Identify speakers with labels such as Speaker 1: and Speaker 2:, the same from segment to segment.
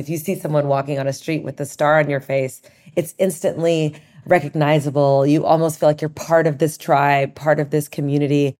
Speaker 1: If you see someone walking on a street with the star on your face, it's instantly recognizable. You almost feel like you're part of this tribe, part of this community.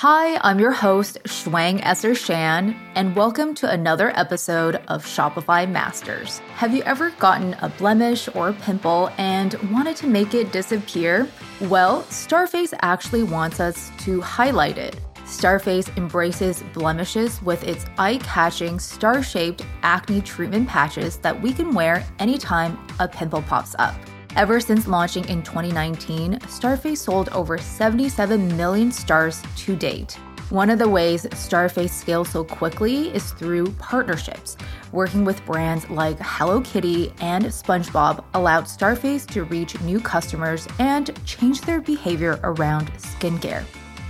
Speaker 2: Hi, I'm your host, Shuang Esther Shan, and welcome to another episode of Shopify Masters. Have you ever gotten a blemish or a pimple and wanted to make it disappear? Well, Starface actually wants us to highlight it. Starface embraces blemishes with its eye catching, star shaped acne treatment patches that we can wear anytime a pimple pops up. Ever since launching in 2019, Starface sold over 77 million stars to date. One of the ways Starface scales so quickly is through partnerships. Working with brands like Hello Kitty and SpongeBob allowed Starface to reach new customers and change their behavior around skincare.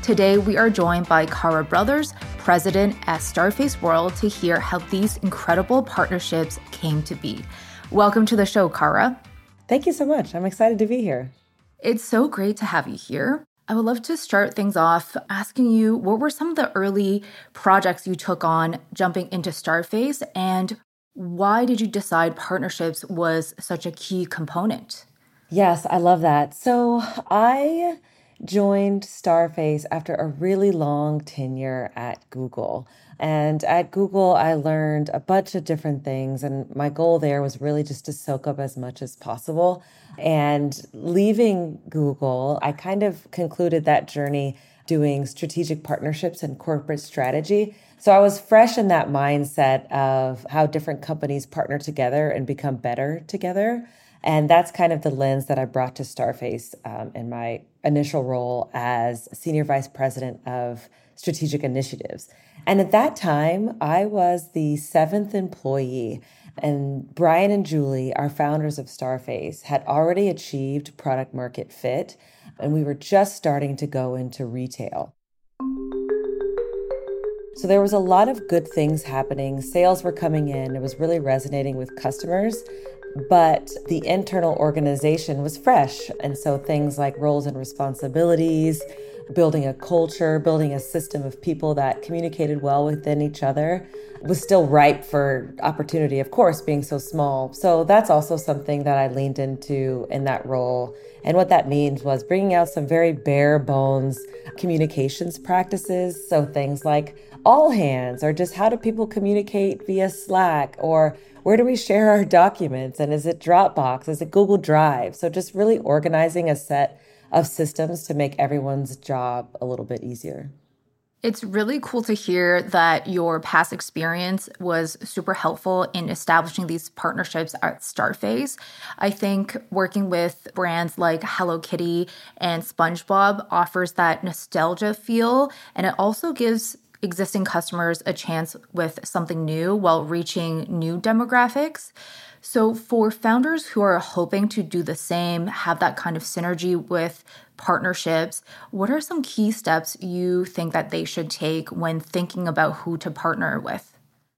Speaker 2: Today, we are joined by Kara Brothers, president at Starface World, to hear how these incredible partnerships came to be. Welcome to the show, Kara.
Speaker 1: Thank you so much. I'm excited to be here.
Speaker 2: It's so great to have you here. I would love to start things off asking you what were some of the early projects you took on jumping into Starface and why did you decide partnerships was such a key component?
Speaker 1: Yes, I love that. So I joined Starface after a really long tenure at Google. And at Google, I learned a bunch of different things. And my goal there was really just to soak up as much as possible. And leaving Google, I kind of concluded that journey doing strategic partnerships and corporate strategy. So I was fresh in that mindset of how different companies partner together and become better together. And that's kind of the lens that I brought to Starface um, in my initial role as Senior Vice President of Strategic Initiatives. And at that time, I was the seventh employee. And Brian and Julie, our founders of Starface, had already achieved product market fit, and we were just starting to go into retail. So there was a lot of good things happening. Sales were coming in, it was really resonating with customers but the internal organization was fresh. And so things like roles and responsibilities, building a culture, building a system of people that communicated well within each other was still ripe for opportunity, of course, being so small. So that's also something that I leaned into in that role. And what that means was bringing out some very bare bones communications practices. So things like all hands, or just how do people communicate via Slack, or where do we share our documents? And is it Dropbox? Is it Google Drive? So just really organizing a set of systems to make everyone's job a little bit easier.
Speaker 2: It's really cool to hear that your past experience was super helpful in establishing these partnerships at Starface. I think working with brands like Hello Kitty and SpongeBob offers that nostalgia feel, and it also gives existing customers a chance with something new while reaching new demographics. So, for founders who are hoping to do the same, have that kind of synergy with partnerships, what are some key steps you think that they should take when thinking about who to partner with?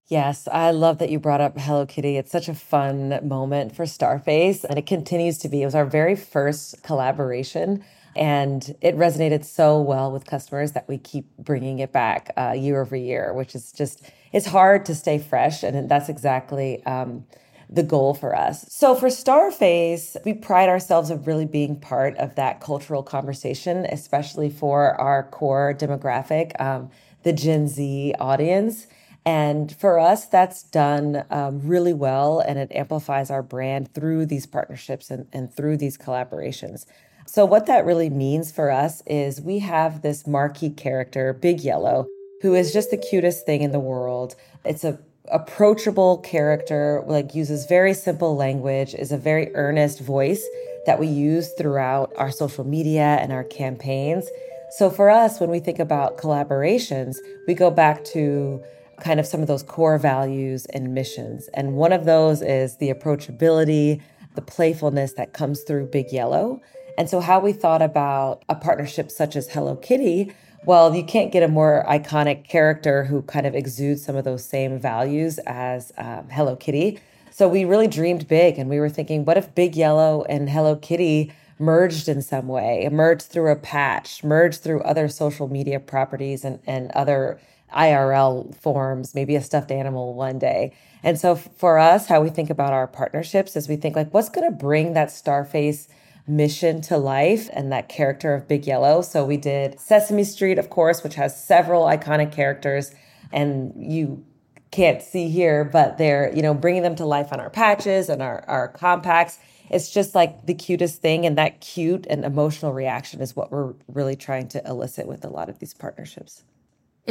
Speaker 1: Yes, I love that you brought up Hello Kitty. It's such a fun moment for Starface, and it continues to be. It was our very first collaboration. And it resonated so well with customers that we keep bringing it back uh, year over year, which is just, it's hard to stay fresh. And that's exactly um, the goal for us. So for Starface, we pride ourselves of really being part of that cultural conversation, especially for our core demographic, um, the Gen Z audience. And for us, that's done um, really well, and it amplifies our brand through these partnerships and, and through these collaborations. So, what that really means for us is we have this marquee character, Big Yellow, who is just the cutest thing in the world. It's a approachable character, like uses very simple language, is a very earnest voice that we use throughout our social media and our campaigns. So for us, when we think about collaborations, we go back to kind of some of those core values and missions. And one of those is the approachability, the playfulness that comes through Big Yellow. And so, how we thought about a partnership such as Hello Kitty, well, you can't get a more iconic character who kind of exudes some of those same values as um, Hello Kitty. So, we really dreamed big and we were thinking, what if Big Yellow and Hello Kitty merged in some way, merged through a patch, merged through other social media properties and, and other IRL forms, maybe a stuffed animal one day. And so for us, how we think about our partnerships is we think like what's going to bring that Starface mission to life and that character of Big Yellow. So we did Sesame Street, of course, which has several iconic characters and you can't see here, but they're, you know, bringing them to life on our patches and our, our compacts. It's just like the cutest thing. And that cute and emotional reaction is what we're really trying to elicit with a lot of these partnerships.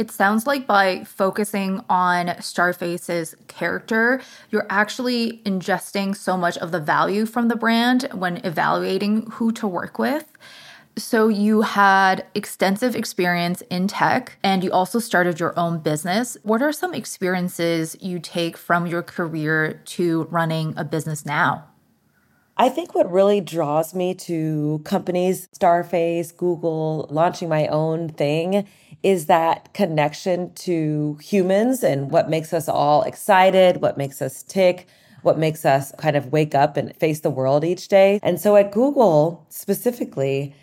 Speaker 2: It sounds like by focusing on Starface's character, you're actually ingesting so much of the value from the brand when evaluating who to work with. So, you had extensive experience in tech and you also started your own business. What are some experiences you take from your career to running a business now?
Speaker 1: I think what really draws me to companies, Starface, Google, launching my own thing is that connection to humans and what makes us all excited, what makes us tick, what makes us kind of wake up and face the world each day. And so at Google specifically,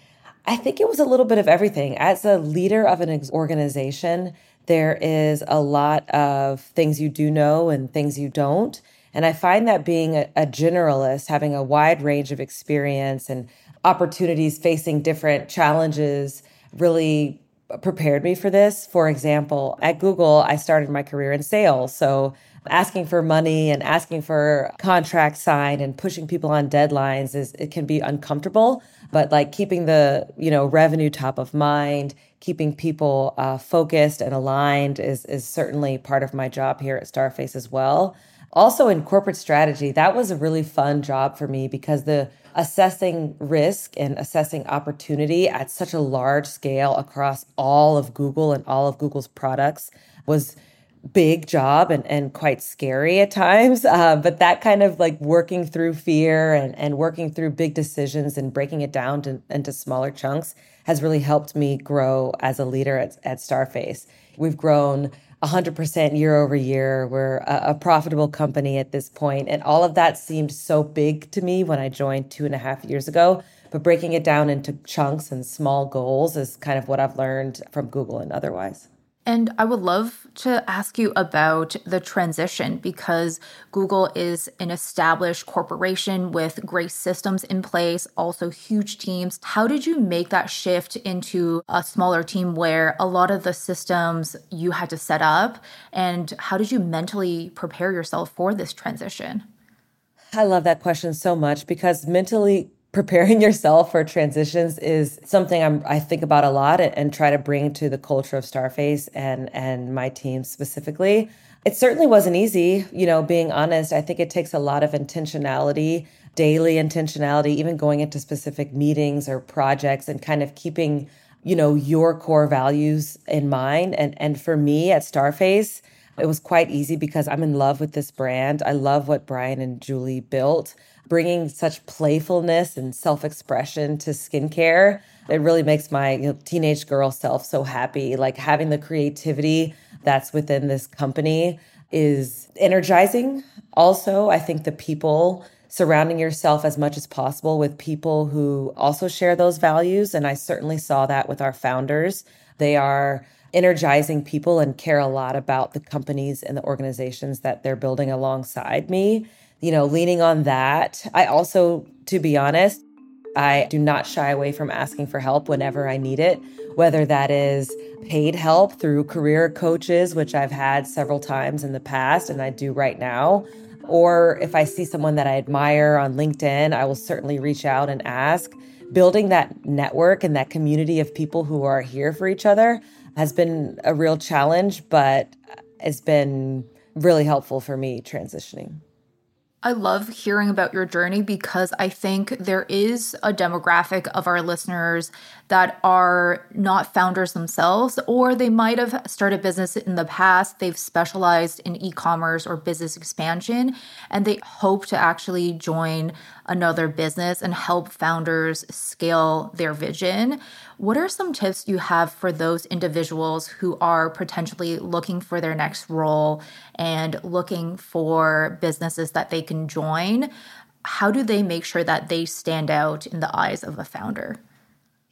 Speaker 1: I think it was a little bit of everything. As a leader of an organization, there is a lot of things you do know and things you don't. And I find that being a, a, generalist, having a wide range of experience and opportunities facing different challenges really prepared me for this. For example, at Google, I started my career in sales. So asking for money and asking for contract signed and pushing people on deadlines is it can be uncomfortable but like keeping the you know revenue top of mind keeping people uh, focused and aligned is is certainly part of my job here at starface as well also in corporate strategy that was a really fun job for me because the assessing risk and assessing opportunity at such a large scale across all of google and all of google's products was big job and, and quite scary at times. Uh, but that kind of like working through fear and, and working through big decisions and breaking it down to, into smaller chunks has really helped me grow as a leader at, at Starface. We've grown 100% year over year. We're a, a, profitable company at this point, And all of that seemed so big to me when I joined two and a half years ago. But breaking it down into chunks and small goals is kind of what I've learned from Google and otherwise.
Speaker 2: And I would love to ask you about the transition because Google is an established corporation with great systems in place, also huge teams. How did you make that shift into a smaller team where a lot of the systems you had to set up? And how did you mentally prepare yourself for this transition?
Speaker 1: I love that question so much because mentally preparing yourself for transitions is something I'm, I think about a lot and, and try to bring to the culture of Starface and and my team specifically. It certainly wasn't easy, you know, being honest. I think it takes a lot of intentionality, daily intentionality, even going into specific meetings or projects and kind of keeping, you know, your core values in mind. And and for me at Starface, it was quite easy because I'm in love with this brand. I love what Brian and Julie built bringing such playfulness and self expression to skincare. It really makes my you know, teenage girl self so happy. Like having the creativity that's within this company is energizing. Also, I think the people surrounding yourself as much as possible with people who also share those values. And I certainly saw that with our founders. They are energizing people and care a lot about the companies and the organizations that they're building alongside me you know, leaning on that. I also, to be honest, I do not shy away from asking for help whenever I need it, whether that is paid help through career coaches, which I've had several times in the past and I do right now. Or if I see someone that I admire on LinkedIn, I will certainly reach out and ask. Building that network and that community of people who are here for each other has been a real challenge, but it's been really helpful for me transitioning.
Speaker 2: I love hearing about your journey because I think there is a demographic of our listeners that are not founders themselves, or they might have started business in the past. They've specialized in e commerce or business expansion, and they hope to actually join another business and help founders scale their vision. What are some tips you have for those individuals who are potentially looking for their next role and looking for businesses that they can join? How do they make sure that they stand out in the eyes of a founder?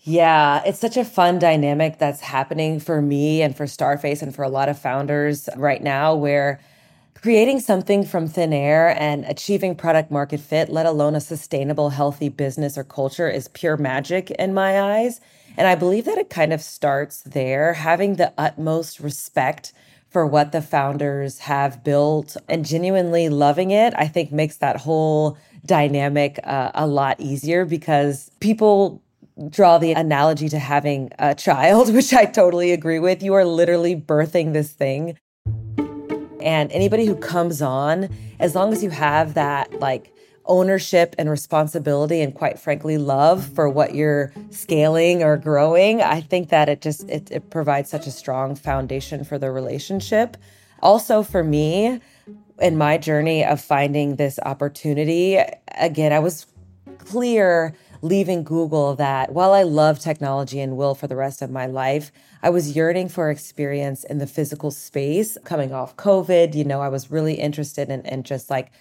Speaker 1: Yeah, it's such a fun dynamic that's happening for me and for Starface and for a lot of founders right now where creating something from thin air and achieving product market fit, let alone a sustainable, healthy business or culture, is pure magic in my eyes. And I believe that it kind of starts there, having the utmost respect for what the founders have built and genuinely loving it, I think makes that whole dynamic uh, a lot easier because people draw the analogy to having a child, which I totally agree with. You are literally birthing this thing. And anybody who comes on, as long as you have that like ownership and responsibility and quite frankly love mm-hmm. for what you're scaling or growing, I think that it just it, it provides such a strong foundation for the relationship. Also for me, in my journey of finding this opportunity, again, I was clear leaving Google that while I love technology and will for the rest of my life, I was yearning for experience in the physical space coming off COVID. You know, I was really interested in, in just like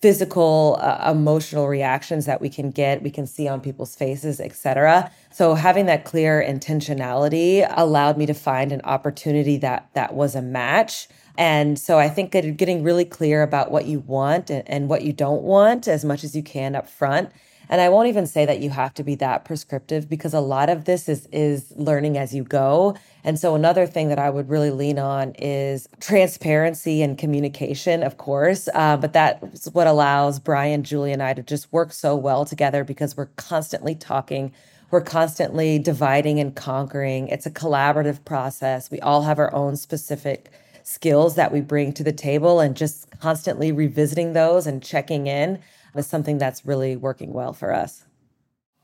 Speaker 1: physical uh, emotional reactions that we can get we can see on people's faces etc so having that clear intentionality allowed me to find an opportunity that that was a match and so I think getting really clear about what you want and, and, what you don't want as much as you can up front. And I won't even say that you have to be that prescriptive because a lot of this is is learning as you go. And so another thing that I would really lean on is transparency and communication, of course. Uh, but that's what allows Brian, Julie, and I to just work so well together because we're constantly talking. We're constantly dividing and conquering. It's a collaborative process. We all have our own specific skills that we bring to the table and just constantly revisiting those and checking in is something that's really working well for us.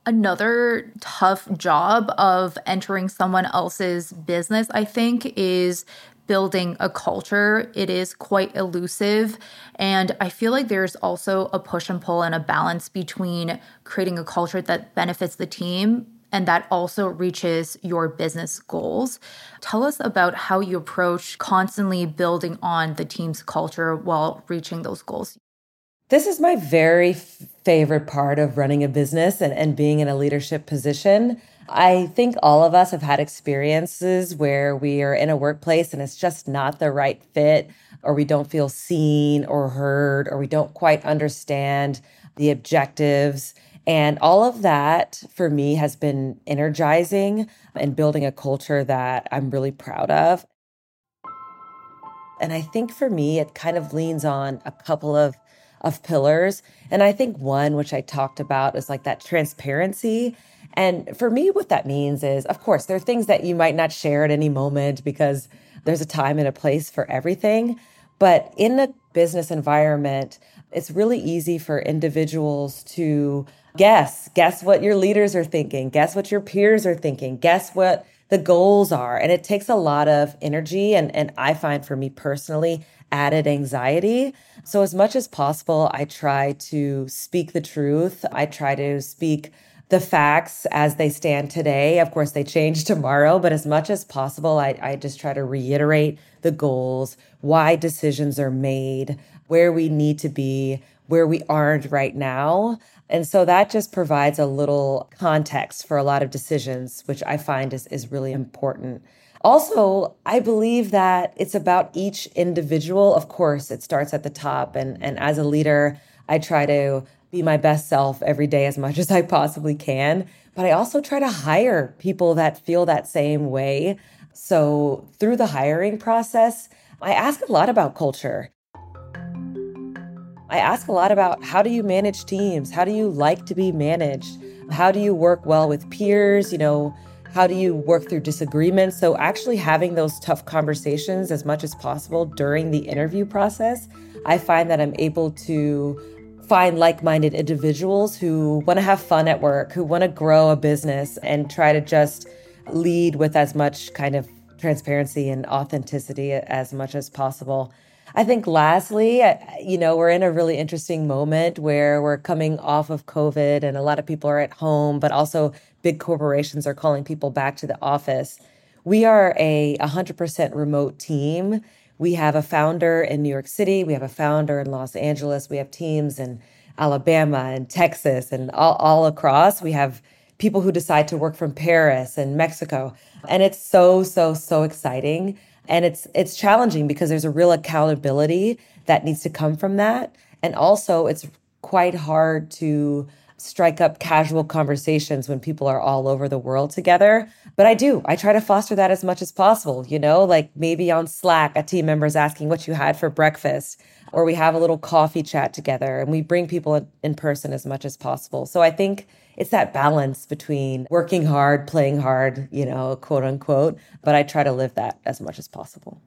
Speaker 2: Another tough job of entering someone else's business, I think, is building a culture. It is quite elusive. And I feel like there's also a push and pull and a balance between creating a culture that benefits the team and that also reaches your business goals. Tell us about how you approach constantly building on the team's culture while reaching those goals.
Speaker 1: This is my very favorite part of running a business and, and being in a leadership position. I think all of us have had experiences where we are in a workplace and it's just not the right fit, or we don't feel seen or heard, or we don't quite understand the objectives. And all of that for me has been energizing and building a culture that I'm really proud of. And I think for me, it kind of leans on a couple of, of pillars. And I think one, which I talked about, is like that transparency. And for me, what that means is, of course, there are things that you might not share at any moment because there's a time and a place for everything. But in a business environment, it's really easy for individuals to guess, guess what your leaders are thinking, guess what your peers are thinking, guess what the goals are. And it takes a lot of energy and, and I find for me personally, added anxiety. So as much as possible, I try to speak the truth. I try to speak the facts as they stand today. Of course, they change tomorrow, but as much as possible, I, I just try to reiterate the goals, why decisions are made, where we need to be, where we aren't right now. And so that just provides a little context for a lot of decisions, which I find is, is really important. Also, I believe that it's about each individual. Of course, it starts at the top. And, and as a leader, I try to be my best self every day as much as I possibly can. But I also try to hire people that feel that same way. So through the hiring process, I ask a lot about culture. I ask a lot about how do you manage teams? How do you like to be managed? How do you work well with peers? You know, how do you work through disagreements? So, actually, having those tough conversations as much as possible during the interview process, I find that I'm able to find like minded individuals who want to have fun at work, who want to grow a business, and try to just lead with as much kind of transparency and authenticity as much as possible. I think lastly, you know, we're in a really interesting moment where we're coming off of COVID and a lot of people are at home, but also big corporations are calling people back to the office. We are a 100% remote team. We have a founder in New York City, we have a founder in Los Angeles, we have teams in Alabama and Texas and all, all across. We have people who decide to work from Paris and Mexico. And it's so, so, so exciting. And it's it's challenging because there's a real accountability that needs to come from that. And also it's quite hard to strike up casual conversations when people are all over the world together. But I do. I try to foster that as much as possible, you know, like maybe on Slack, a team member is asking what you had for breakfast, or we have a little coffee chat together and we bring people in person as much as possible. So I think it's that balance between working hard, playing hard, you know, quote unquote, but I try to live that as much as possible.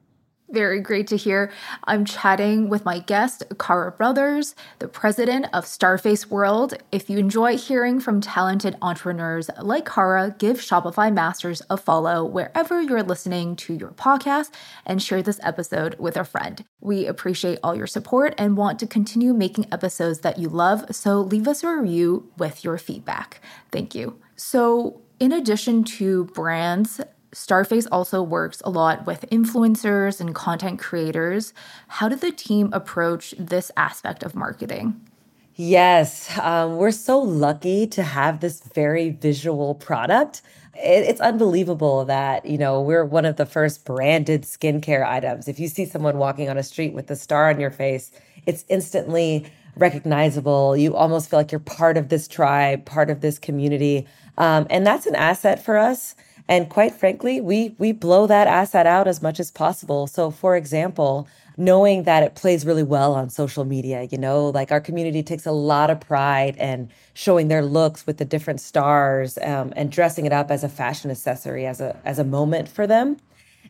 Speaker 2: Very great to hear. I'm chatting with my guest, Kara Brothers, the president of Starface World. If you enjoy hearing from talented entrepreneurs like Kara, give Shopify Masters a follow wherever you're listening to your podcast and share this episode with a friend. We appreciate all your support and want to continue making episodes that you love, so leave us a review with your feedback. Thank you. So, in addition to brands, Starface also works a lot with influencers and content creators. How did the team approach this aspect of marketing?
Speaker 1: Yes, um, we're so lucky to have this very visual product. It, it's unbelievable that, you know, we're one of the first branded skincare items. If you see someone walking on a street with the star on your face, it's instantly recognizable. You almost feel like you're part of this tribe, part of this community. Um, and that's an asset for us. And quite frankly, we we blow that asset out as much as possible. So for example, knowing that it plays really well on social media, you know, like our community takes a lot of pride in showing their looks with the different stars um, and dressing it up as a fashion accessory as a as a moment for them.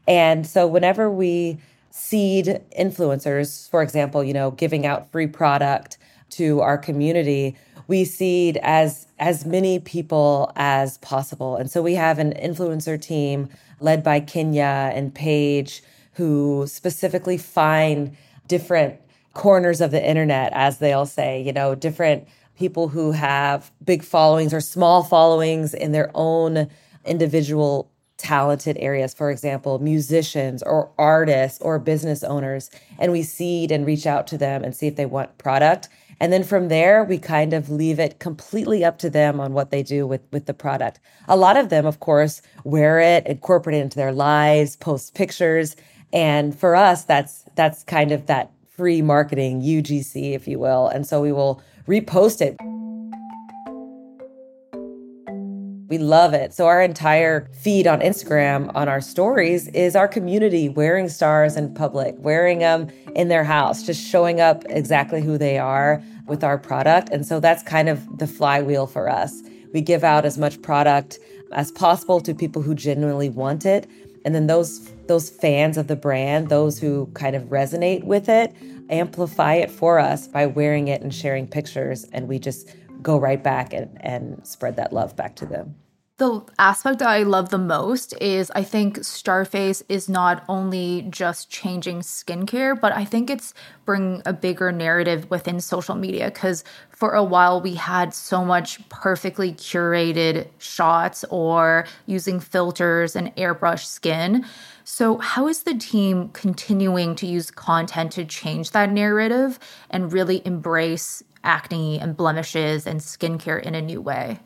Speaker 1: And so whenever we seed influencers, for example, you know, giving out free product to our community, we seed as as many people as possible. And so we have an influencer team led by Kenya and Paige who specifically find different corners of the internet, as they'll say, you know, different people who have big followings or small followings in their own individual talented areas, for example, musicians or artists or business owners. And we seed and reach out to them and see if they want product. And then from there, we kind of leave it completely up to them on what they do with, with the product. A lot of them, of course, wear it, incorporate it into their lives, post pictures. And for us, that's that's kind of that free marketing, UGC, if you will. And so we will repost it. We love it. So, our entire feed on Instagram, on our stories, is our community wearing stars in public, wearing them in their house, just showing up exactly who they are with our product. And so, that's kind of the flywheel for us. We give out as much product as possible to people who genuinely want it. And then those those fans of the brand, those who kind of resonate with it, amplify it for us by wearing it and sharing pictures. And we just go right back and, and spread that love back to them.
Speaker 2: The aspect that I love the most is I think Starface is not only just changing skincare, but I think it's bringing a bigger narrative within social media because for a while we had so much perfectly curated shots or using filters and airbrush skin. So, how is the team continuing to use content to change that narrative and really embrace acne and blemishes and skincare in a new way.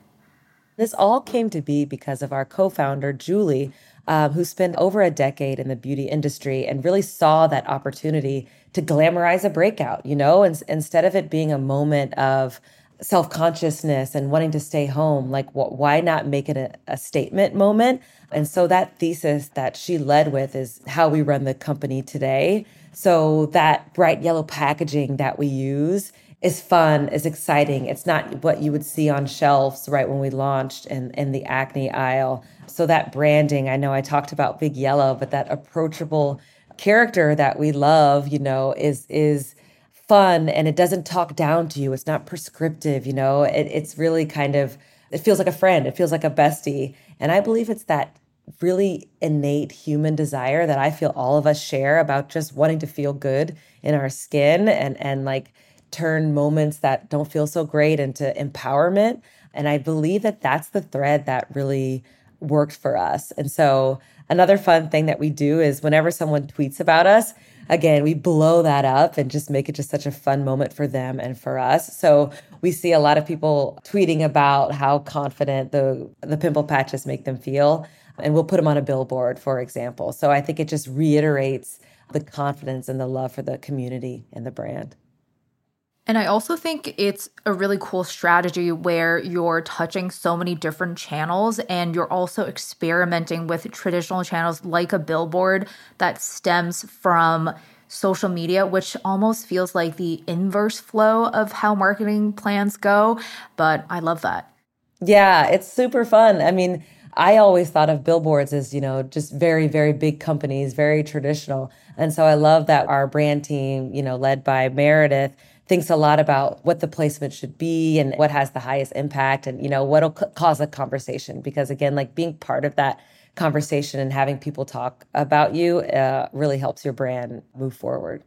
Speaker 1: This all came to be because of our co founder, Julie, um, who spent over a decade in the beauty industry and really saw that opportunity to glamorize a breakout, you know, and, instead of it being a moment of self consciousness and wanting to stay home, like, wh- why not make it a, a statement moment? And so that thesis that she led with is how we run the company today. So that bright yellow packaging that we use is fun, is exciting. It's not what you would see on shelves right when we launched in, in the acne aisle. So that branding, I know I talked about Big Yellow, but that approachable character that we love, you know, is is fun and it doesn't talk down to you. It's not prescriptive, you know. It, it's really kind of it feels like a friend. It feels like a bestie. And I believe it's that really innate human desire that I feel all of us share about just wanting to feel good in our skin and and like turn moments that don't feel so great into empowerment. And I believe that that's the thread that really worked for us. And so, another fun thing that we do is whenever someone tweets about us, again, we blow that up and just make it just such a fun moment for them and for us. So we see a lot of people tweeting about how confident the the pimple patches make them feel and we'll put them on a billboard for example. So I think it just reiterates the confidence and the love for the community and the brand.
Speaker 2: And I also think it's a really cool strategy where you're touching so many different channels and you're also experimenting with traditional channels like a billboard that stems from social media, which almost feels like the inverse flow of how marketing plans go. But I love that.
Speaker 1: Yeah, it's super fun. I mean, I always thought of billboards as, you know, just very, very big companies, very traditional. And so I love that our brand team, you know, led by Meredith, thinks a lot about what the placement should be and what has the highest impact and, you know, what'll c- cause a conversation. Because again, like being part of that conversation and having people talk about you uh, really helps your brand move forward.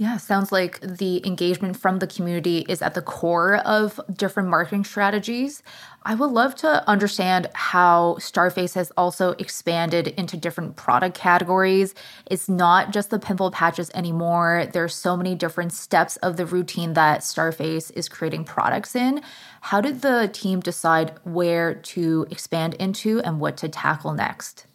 Speaker 2: Yeah, sounds like the engagement from the community is at the core of different marketing strategies. I would love to understand how Starface has also expanded into different product categories. It's not just the pimple patches anymore. There's so many different steps of the routine that Starface is creating products in. How did the team decide where to expand into and what to tackle next?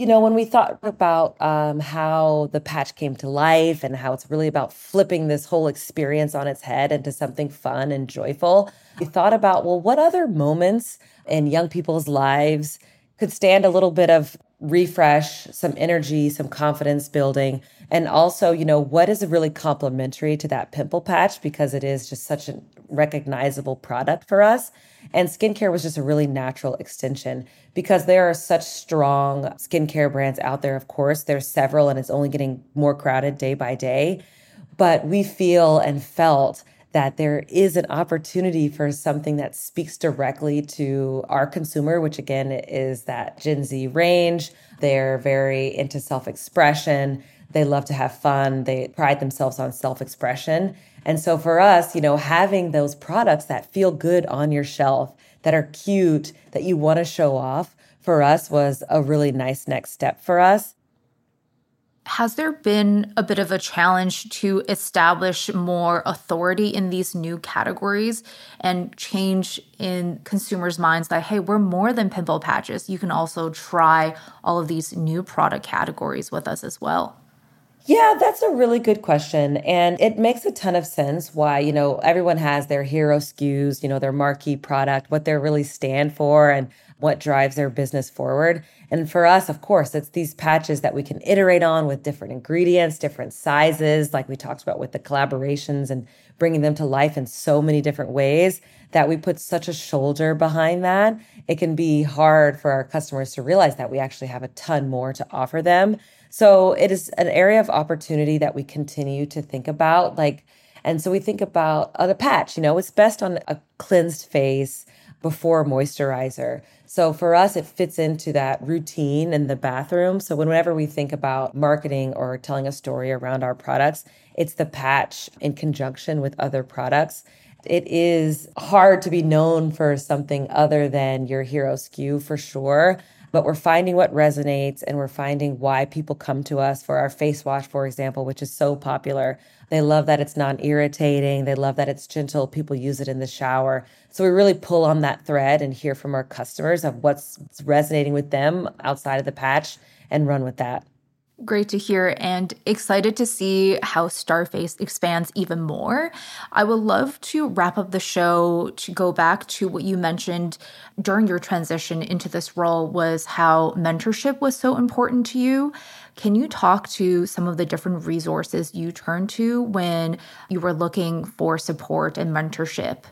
Speaker 1: You know, when we thought about um, how the patch came to life and how it's really about flipping this whole experience on its head into something fun and joyful, we thought about, well, what other moments in young people's lives could stand a little bit of refresh, some energy, some confidence building. And also, you know, what is really complementary to that pimple patch because it is just such a recognizable product for us. And skincare was just a really natural extension because there are such strong skincare brands out there. Of course, there's several and it's only getting more crowded day by day. But we feel and felt that there is an opportunity for something that speaks directly to our consumer, which again is that Gen Z range. They're very into self expression. They love to have fun. They pride themselves on self expression. And so for us, you know, having those products that feel good on your shelf, that are cute, that you want to show off, for us was a really nice next step for us.
Speaker 2: Has there been a bit of a challenge to establish more authority in these new categories and change in consumers' minds that, hey, we're more than pimple patches? You can also try all of these new product categories with us as well.
Speaker 1: Yeah, that's a really good question. And it makes a ton of sense why, you know, everyone has their hero SKUs, you know, their marquee product, what they really stand for and what drives their business forward. And for us, of course, it's these patches that we can iterate on with different ingredients, different sizes, like we talked about with the collaborations and bringing them to life in so many different ways that we put such a shoulder behind that. It can be hard for our customers to realize that we actually have a ton more to offer them. So it is an area of opportunity that we continue to think about. Like, and so we think about uh, the patch, you know, it's best on a cleansed face before moisturizer. So for us, it fits into that routine in the bathroom. So whenever we think about marketing or telling a story around our products, it's the patch in conjunction with other products. It is hard to be known for something other than your hero SKU for sure but we're finding what resonates and we're finding why people come to us for our face wash, for example, which is so popular. They love that it's non irritating. They love that it's gentle. People use it in the shower. So we really pull on that thread and hear from our customers of what's resonating with them outside of the patch and run with that.
Speaker 2: Great to hear and excited to see how Starface expands even more. I would love to wrap up the show to go back to what you mentioned during your transition into this role was how mentorship was so important to you. Can you talk to some of the different resources you turned to when you were looking for support and mentorship?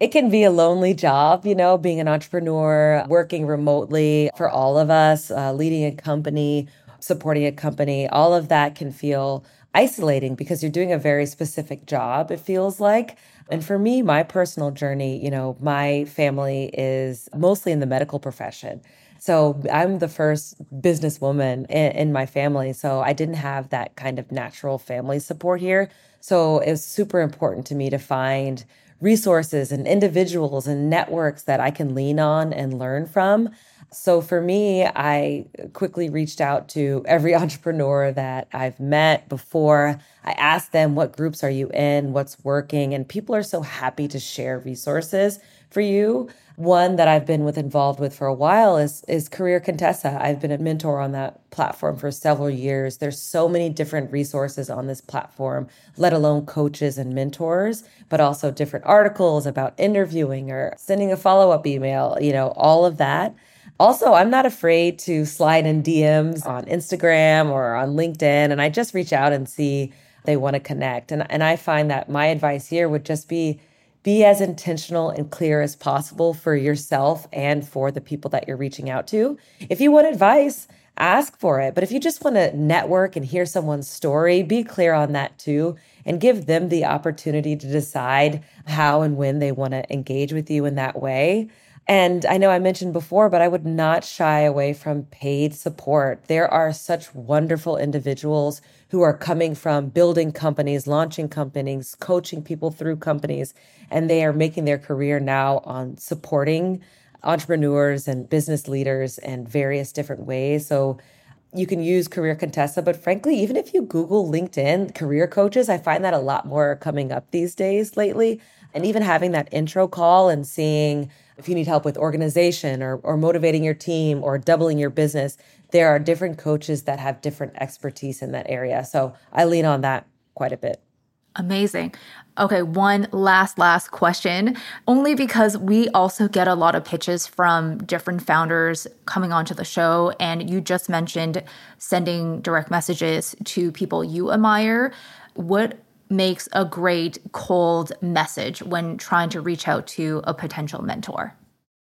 Speaker 1: It can be a lonely job, you know, being an entrepreneur, working remotely for all of us, uh, leading a company supporting a company, all of that can feel isolating because you're doing a very specific job, it feels like. And for me, my personal journey, you know, my family is mostly in the medical profession. So I'm the first businesswoman in, in my family. So I didn't have that kind of natural family support here. So it was super important to me to find resources and individuals and networks that I can lean on and learn from. So for me, I quickly reached out to every entrepreneur that I've met before. I asked them, what groups are you in? What's working? And people are so happy to share resources for you. One that I've been with involved with for a while is is Career Contessa. I've been a mentor on that platform for several years. There's so many different resources on this platform, let alone coaches and mentors, but also different articles about interviewing or sending a follow-up email, you know, all of that. Also, I'm not afraid to slide in DMs on Instagram or on LinkedIn and I just reach out and see they want to connect. And and I find that my advice here would just be be as intentional and clear as possible for yourself and for the people that you're reaching out to. If you want advice, ask for it. But if you just want to network and hear someone's story, be clear on that too and give them the opportunity to decide how and when they want to engage with you in that way. And I know I mentioned before, but I would not shy away from paid support. There are such wonderful individuals who are coming from building companies, launching companies, coaching people through companies, and they are making their career now on supporting entrepreneurs and business leaders in various different ways. So you can use Career Contessa, but frankly, even if you Google LinkedIn career coaches, I find that a lot more coming up these days lately. And even having that intro call and seeing if you need help with organization or, or motivating your team or doubling your business, there are different coaches that have different expertise in that area. So I lean on that quite a bit.
Speaker 2: Amazing. Okay, one last, last question. Only because we also get a lot of pitches from different founders coming onto the show. And you just mentioned sending direct messages to people you admire. What makes a great cold message when trying to reach out to a potential mentor?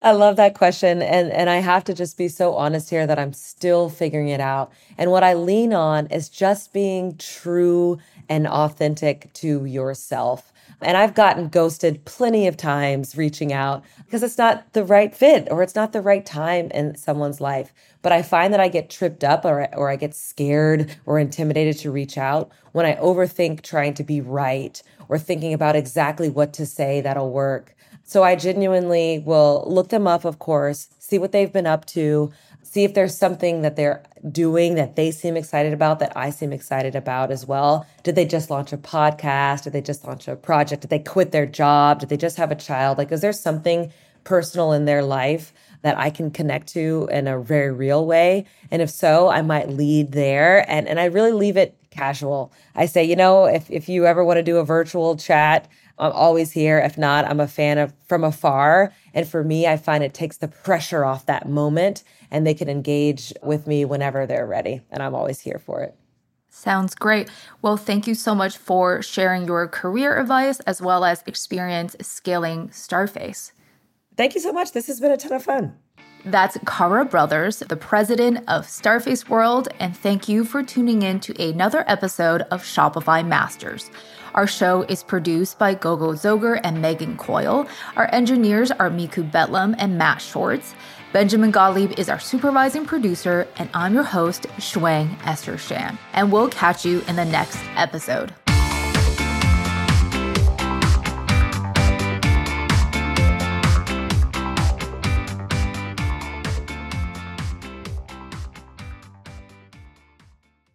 Speaker 1: I love that question. And, and I have to just be so honest here that I'm still figuring it out. And what I lean on is just being true and authentic to yourself. And I've gotten ghosted plenty of times reaching out because it's not the right fit or it's not the right time in someone's life. But I find that I get tripped up or, or I get scared or intimidated to reach out when I overthink trying to be right or thinking about exactly what to say that'll work. So I genuinely will look them up, of course, see what they've been up to, see if there's something that they're doing that they seem excited about that I seem excited about as well. Did they just launch a podcast? Did they just launch a project? Did they quit their job? Did they just have a child? Like, is there something personal in their life that I can connect to in a very real way? And if so, I might lead there. And, and I really leave it casual. I say, you know, if, if you ever want to do a virtual chat, I'm always here. If not, I'm a fan of from afar. And for me, I find it takes the pressure off that moment and they can engage with me whenever they're ready. And I'm always here for it.
Speaker 2: Sounds great. Well, thank you so much for sharing your career advice as well as experience scaling Starface.
Speaker 1: Thank you so much. This has been a ton of fun.
Speaker 2: That's Kara Brothers, the president of Starface World, and thank you for tuning in to another episode of Shopify Masters. Our show is produced by Gogo Zoger and Megan Coyle. Our engineers are Miku Betlam and Matt Schwartz. Benjamin Gottlieb is our supervising producer, and I'm your host, Shuang Esther Shan. And we'll catch you in the next episode.